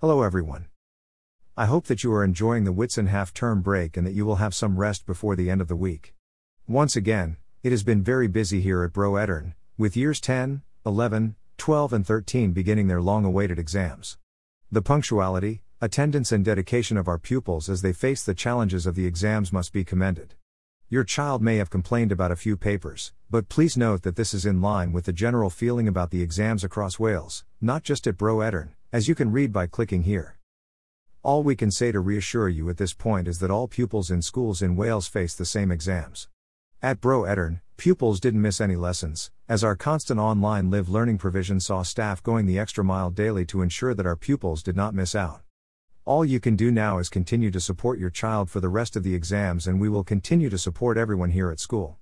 Hello, everyone. I hope that you are enjoying the Whitsun half term break and that you will have some rest before the end of the week. Once again, it has been very busy here at Bro Edern, with years 10, 11, 12, and 13 beginning their long awaited exams. The punctuality, attendance, and dedication of our pupils as they face the challenges of the exams must be commended. Your child may have complained about a few papers, but please note that this is in line with the general feeling about the exams across Wales, not just at Bro Edern, as you can read by clicking here. All we can say to reassure you at this point is that all pupils in schools in Wales face the same exams. At Bro Edern, pupils didn't miss any lessons, as our constant online live learning provision saw staff going the extra mile daily to ensure that our pupils did not miss out. All you can do now is continue to support your child for the rest of the exams, and we will continue to support everyone here at school.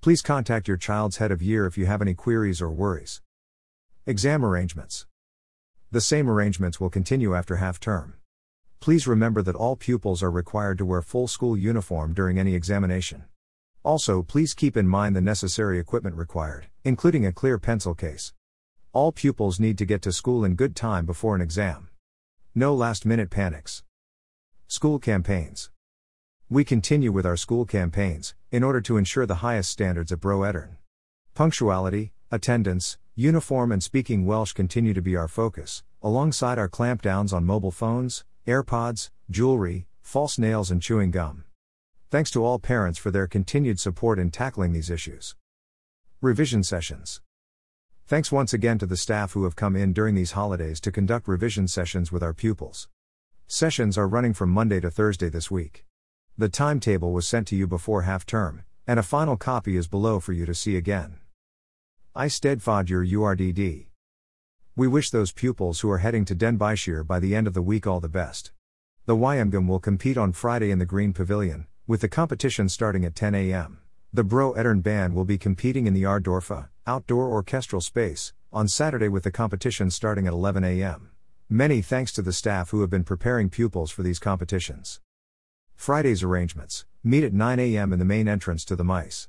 Please contact your child's head of year if you have any queries or worries. Exam arrangements. The same arrangements will continue after half term. Please remember that all pupils are required to wear full school uniform during any examination. Also, please keep in mind the necessary equipment required, including a clear pencil case. All pupils need to get to school in good time before an exam. No last minute panics. School campaigns. We continue with our school campaigns, in order to ensure the highest standards at Bro Edern. Punctuality, attendance, uniform, and speaking Welsh continue to be our focus, alongside our clampdowns on mobile phones, AirPods, jewelry, false nails, and chewing gum. Thanks to all parents for their continued support in tackling these issues. Revision sessions. Thanks once again to the staff who have come in during these holidays to conduct revision sessions with our pupils. Sessions are running from Monday to Thursday this week. The timetable was sent to you before half term, and a final copy is below for you to see again. Eisteddfod yr Urdd. We wish those pupils who are heading to Denbighshire by the end of the week all the best. The Wyamgum will compete on Friday in the Green Pavilion, with the competition starting at 10 a.m. The Bro Edern Band will be competing in the Ardorfa, outdoor orchestral space, on Saturday with the competition starting at 11 a.m. Many thanks to the staff who have been preparing pupils for these competitions. Friday's arrangements meet at 9 a.m. in the main entrance to the Maes.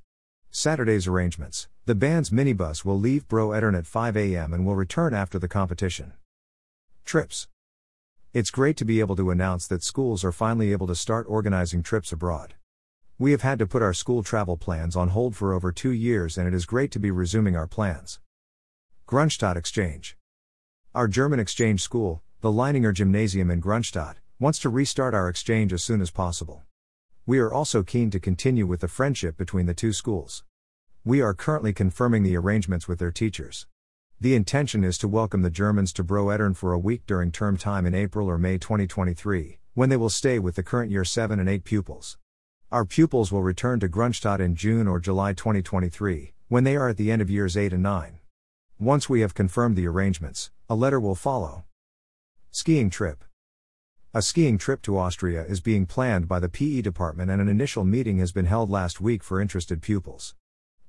Saturday's arrangements the band's minibus will leave Bro Edern at 5 a.m. and will return after the competition. Trips. It's great to be able to announce that schools are finally able to start organizing trips abroad. We have had to put our school travel plans on hold for over two years, and it is great to be resuming our plans. Grunstadt Exchange. Our German exchange school, the Leiningen Gymnasium in Grunstadt, wants to restart our exchange as soon as possible. We are also keen to continue with the friendship between the two schools. We are currently confirming the arrangements with their teachers. The intention is to welcome the Germans to Bro for a week during term time in April or May 2023, when they will stay with the current year 7 and 8 pupils. Our pupils will return to Grunstadt in June or July 2023, when they are at the end of years 8 and 9. Once we have confirmed the arrangements, a letter will follow. Skiing trip. A skiing trip to Austria is being planned by the PE department and an initial meeting has been held last week for interested pupils.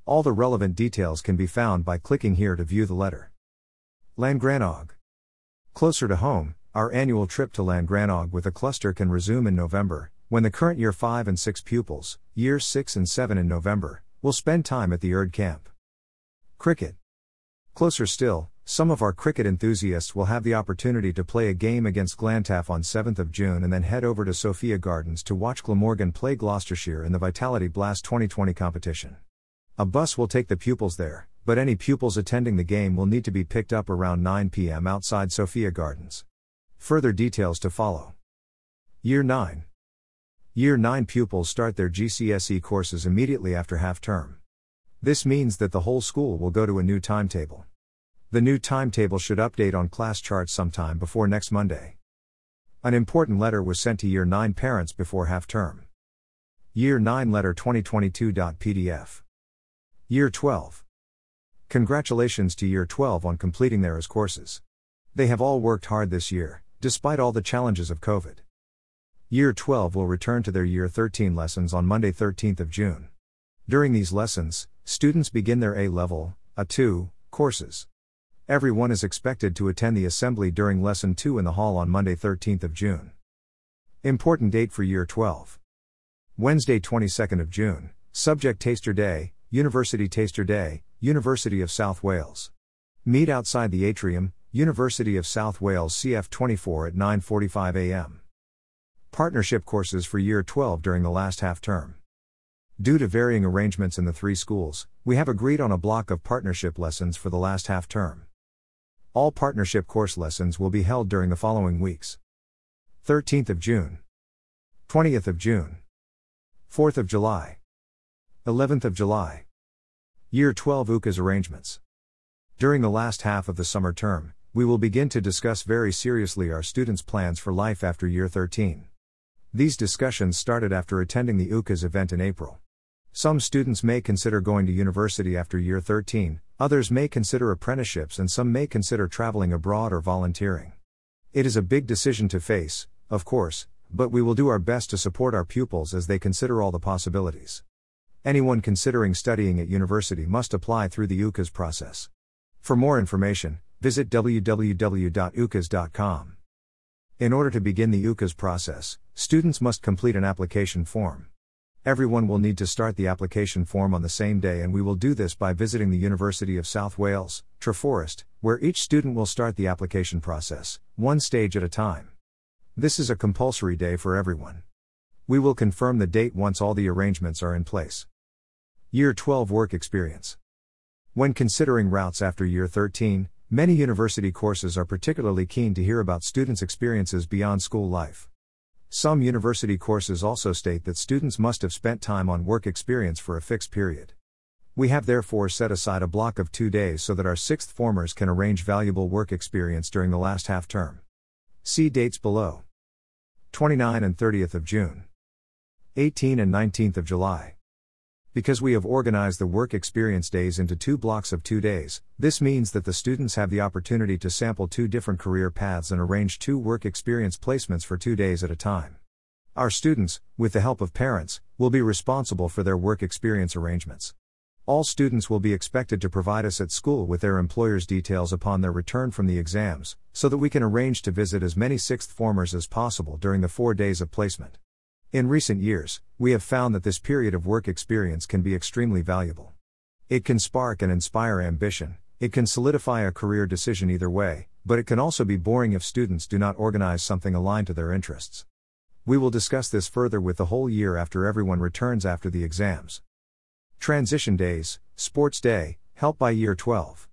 All the relevant details can be found by clicking here to view the letter. Llangrannog. Closer to home, our annual trip to Llangrannog with a cluster can resume in November, when the current year 5 and 6 pupils, years 6 and 7 in November, will spend time at the Urdd camp. Cricket. Closer still, some of our cricket enthusiasts will have the opportunity to play a game against Glantaf on 7th of June and then head over to Sophia Gardens to watch Glamorgan play Gloucestershire in the Vitality Blast 2020 competition. A bus will take the pupils there, but any pupils attending the game will need to be picked up around 9 pm outside Sophia Gardens. Further details to follow. Year 9. Year 9 pupils start their GCSE courses immediately after half term. This means that the whole school will go to a new timetable. The new timetable should update on class charts sometime before next Monday. An important letter was sent to Year 9 parents before half term. Year 9 letter 2022.pdf. Year 12. Congratulations to Year 12 on completing their AS courses. They have all worked hard this year, despite all the challenges of COVID. Year 12 will return to their Year 13 lessons on Monday 13th of June. During these lessons, students begin their A level, A2, courses. Everyone is expected to attend the assembly during lesson 2 in the hall on Monday 13th of June. Important date for Year 12. Wednesday 22nd of June, subject taster day, University Taster Day, University of South Wales. Meet outside the atrium, University of South Wales CF24 at 9:45 a.m. Partnership courses for year 12 during the last half term. Due to varying arrangements in the three schools, we have agreed on a block of partnership lessons for the last half term. All partnership course lessons will be held during the following weeks 13th of June, 20th of June, 4th of July, 11th of July. Year 12 UCAS arrangements. During the last half of the summer term, we will begin to discuss very seriously our students' plans for life after year 13. These discussions started after attending the UCAS event in April. Some students may consider going to university after year 13, others may consider apprenticeships, and some may consider traveling abroad or volunteering. It is a big decision to face, of course, but we will do our best to support our pupils as they consider all the possibilities. Anyone considering studying at university must apply through the UCAS process. For more information, visit www.ucas.com. In order to begin the UCAS process, students must complete an application form. Everyone will need to start the application form on the same day, and we will do this by visiting the University of South Wales, Treforest, where each student will start the application process, one stage at a time. This is a compulsory day for everyone. We will confirm the date once all the arrangements are in place. Year 12 Work Experience. When considering routes after Year 13, many university courses are particularly keen to hear about students' experiences beyond school life. Some university courses also state that students must have spent time on work experience for a fixed period. We have therefore set aside a block of two days so that our sixth formers can arrange valuable work experience during the last half term. See dates below 29 and 30th of June, 18 and 19th of July. Because we have organized the work experience days into two blocks of two days, this means that the students have the opportunity to sample two different career paths and arrange two work experience placements for two days at a time. Our students, with the help of parents, will be responsible for their work experience arrangements. All students will be expected to provide us at school with their employer's details upon their return from the exams, so that we can arrange to visit as many sixth formers as possible during the four days of placement. In recent years, we have found that this period of work experience can be extremely valuable. It can spark and inspire ambition, it can solidify a career decision either way, but it can also be boring if students do not organize something aligned to their interests. We will discuss this further with the whole year after everyone returns after the exams. Transition Days, Sports Day, help by Year 12.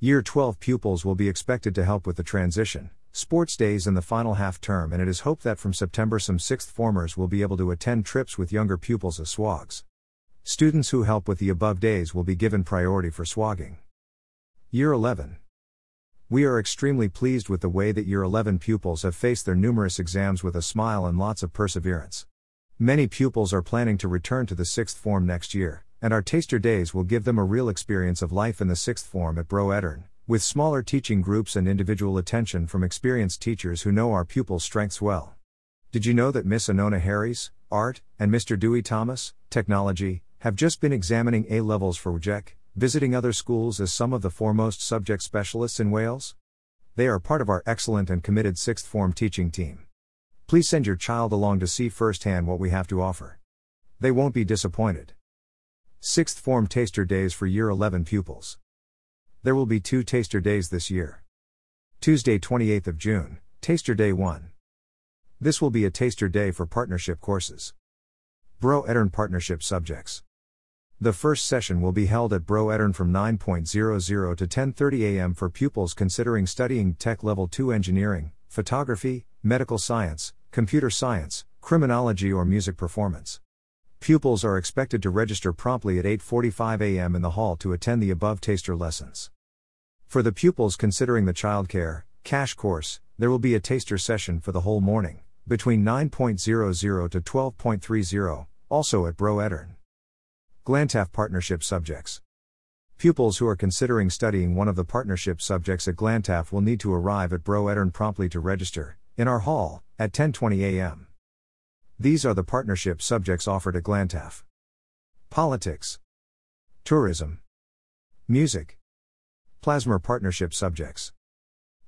Year 12 pupils will be expected to help with the transition, sports days in the final half term, and it is hoped that from September some sixth formers will be able to attend trips with younger pupils as swags. Students who help with the above days will be given priority for swagging. Year 11. We are extremely pleased with the way that Year 11 pupils have faced their numerous exams with a smile and lots of perseverance. Many pupils are planning to return to the sixth form next year, and our taster days will give them a real experience of life in the sixth form at Bro Edern with smaller teaching groups and individual attention from experienced teachers who know our pupils' strengths well. Did you know that Miss Anona Harries, Art, and Mr. Dewi Thomas, Technology, have just been examining A levels for WJEC, visiting other schools as some of the foremost subject specialists in Wales? They are part of our excellent and committed sixth form teaching team. Please send your child along to see firsthand what we have to offer. They won't be disappointed. Sixth form taster days for year 11 pupils. There will be two taster days this year. Tuesday, 28th of June, Taster Day 1. This will be a taster day for partnership courses. Bro Edern partnership subjects. The first session will be held at Bro Edern from 9.00 to 10:30 a.m. for pupils considering studying Tech Level 2 engineering, photography, medical science, computer science, criminology or music performance. Pupils are expected to register promptly at 8:45 a.m. in the hall to attend the above taster lessons. For the pupils considering the childcare CACHE course, there will be a taster session for the whole morning, between 9.00 to 12.30, also at Bro Edern. Glantaf Partnership Subjects. Pupils who are considering studying one of the partnership subjects at Glantaf will need to arrive at Bro Edern promptly to register, in our hall, at 10:20 a.m. These are the partnership subjects offered at Glantaf. Politics, Tourism, Music, Plasmawr partnership subjects.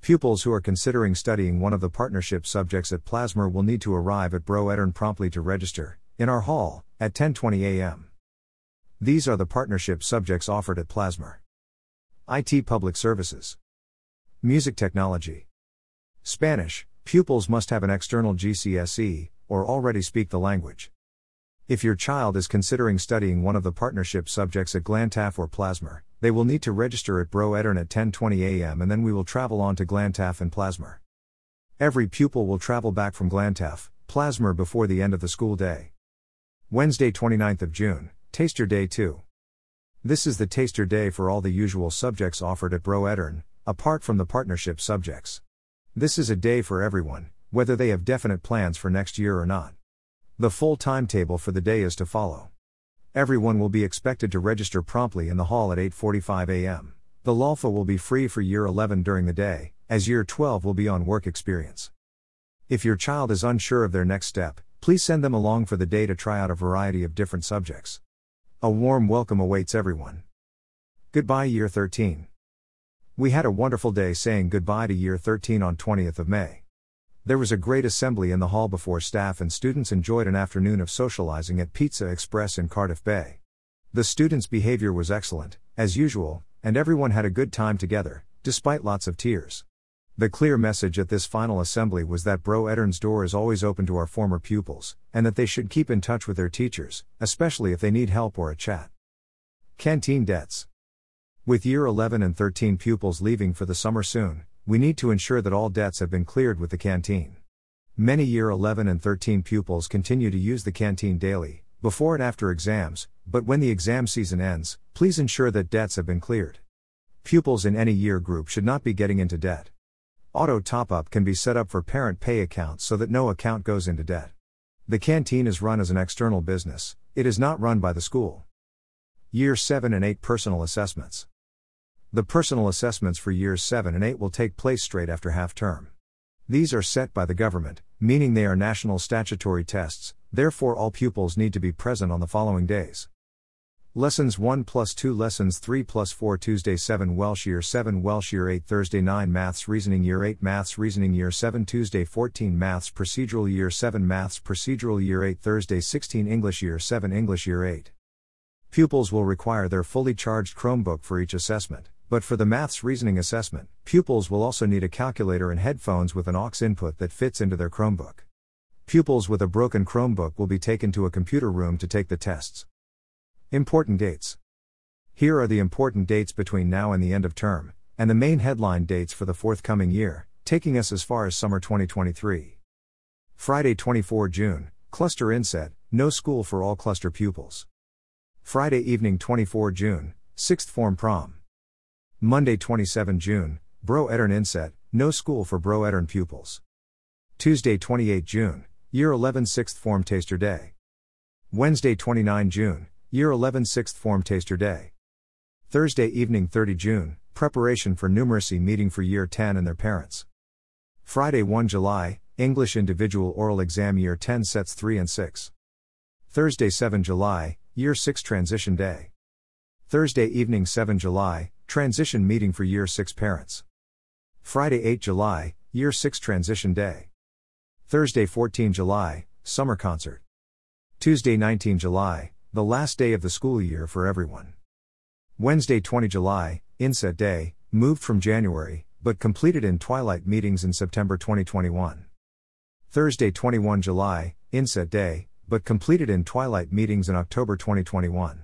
Pupils who are considering studying one of the partnership subjects at Plasmawr will need to arrive at Bro Edern promptly to register, in our hall, at 10:20 a.m. These are the partnership subjects offered at Plasmawr. IT Public Services, Music Technology. Spanish, pupils must have an external GCSE, or already speak the language. If your child is considering studying one of the partnership subjects at Glantaf or Plasmawr, they will need to register at Bro Edern at 10:20 a.m. and then we will travel on to Glantaf and Plasmawr. Every pupil will travel back from Glantaf, Plasmawr before the end of the school day. Wednesday 29th of June, Taster Day 2. This is the Taster Day for all the usual subjects offered at Bro Edern, apart from the partnership subjects. This is a day for everyone, whether they have definite plans for next year or not. The full timetable for the day is to follow. Everyone will be expected to register promptly in the hall at 8:45 a.m. The Lolfa will be free for year 11 during the day, as year 12 will be on work experience. If your child is unsure of their next step, please send them along for the day to try out a variety of different subjects. A warm welcome awaits everyone. Goodbye year 13. We had a wonderful day saying goodbye to year 13 on 20th of May. There was a great assembly in the hall before staff and students enjoyed an afternoon of socializing at Pizza Express in Cardiff Bay. The students' behavior was excellent, as usual, and everyone had a good time together, despite lots of tears. The clear message at this final assembly was that Bro Edern's door is always open to our former pupils, and that they should keep in touch with their teachers, especially if they need help or a chat. Canteen debts. With year 11 and 13 pupils leaving for the summer soon, we need to ensure that all debts have been cleared with the canteen. Many year 11 and 13 pupils continue to use the canteen daily, before and after exams, but when the exam season ends, please ensure that debts have been cleared. Pupils in any year group should not be getting into debt. Auto top up can be set up for parent pay accounts so that no account goes into debt. The canteen is run as an external business, it is not run by the school. Year 7 and 8 Personal Assessments the personal assessments for years 7 and 8 will take place straight after half term. These are set by the government, meaning they are national statutory tests, therefore, all pupils need to be present on the following days. Lessons 1 plus 2 Lessons 3 plus 4 Tuesday 7 Welsh Year 7 Welsh Year 8 Thursday 9 Maths Reasoning Year 8 Maths Reasoning Year 7 Tuesday 14 Maths Procedural Year 7 Maths Procedural Year 8 Thursday 16 English Year 7 English Year 8 Pupils will require their fully charged Chromebook for each assessment. But for the maths reasoning assessment, pupils will also need a calculator and headphones with an aux input that fits into their Chromebook. Pupils with a broken Chromebook will be taken to a computer room to take the tests. Important dates. Here are the important dates between now and the end of term, and the main headline dates for the forthcoming year, taking us as far as summer 2023. Friday 24 June, Cluster Inset, no school for all cluster pupils. Friday evening 24 June, 6th Form Prom. Monday 27 June, Bro Edern Inset, no school for Bro Edern pupils. Tuesday 28 June, Year 11 Sixth Form Taster Day. Wednesday 29 June, Year 11 Sixth Form Taster Day. Thursday evening 30 June, Preparation for Numeracy meeting for Year 10 and their parents. Friday 1 July, English Individual Oral Exam Year 10 Sets 3 and 6. Thursday 7 July, Year 6 Transition Day. Thursday evening 7 July, Transition meeting for Year 6 parents. Friday 8 July, Year 6 Transition Day. Thursday 14 July, Summer Concert. Tuesday 19 July, the last day of the school year for everyone. Wednesday 20 July, Inset Day, moved from January, but completed in Twilight meetings in September 2021. Thursday 21 July, Inset Day, but completed in Twilight meetings in October 2021.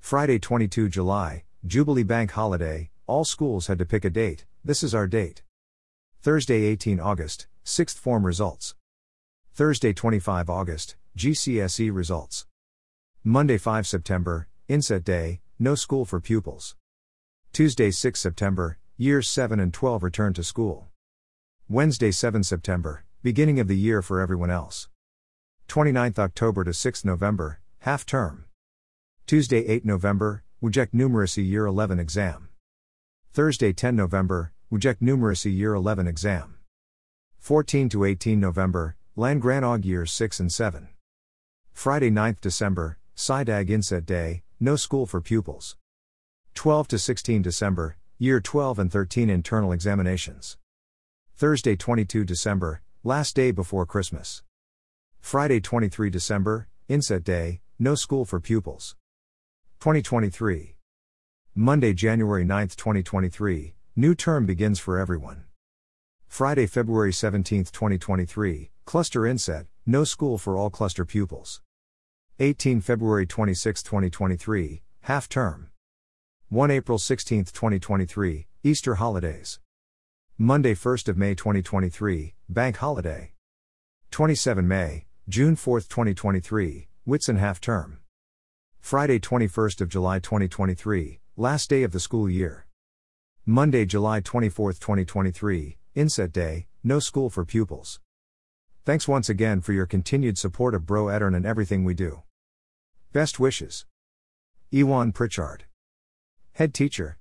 Friday 22 July, Jubilee Bank Holiday, all schools had to pick a date, this is our date. Thursday 18 August, 6th Form Results. Thursday 25 August, GCSE Results. Monday 5 September, Inset Day, no school for pupils. Tuesday 6 September, Years 7 and 12 return to school. Wednesday 7 September, beginning of the year for everyone else. 29th October to 6 November, half term. Tuesday 8 November, WJEC Numeracy Year 11 exam. Thursday 10 November, WJEC Numeracy Year 11 exam. 14 to 18 November, Llangrannog Years 6 and 7. Friday 9 December, SciDAG Inset Day, no school for pupils. 12 to 16 December, Year 12 and 13 internal examinations. Thursday 22 December, last day before Christmas. Friday 23 December, Inset Day, no school for pupils. 2023. Monday, January 9, 2023, New term begins for everyone. Friday, February 17, 2023, Cluster Inset, no school for all cluster pupils. 18 February 26, 2023, half term. 1 April 16, 2023, Easter holidays. Monday 1st of May 2023, bank holiday. 27 May, June 4, 2023, Whitsun half term. Friday 21st of July 2023, last day of the school year. Monday, July 24, 2023, Inset Day, no school for pupils. Thanks once again for your continued support of Bro Edern and everything we do. Best wishes. Iwan Pritchard. Head Teacher,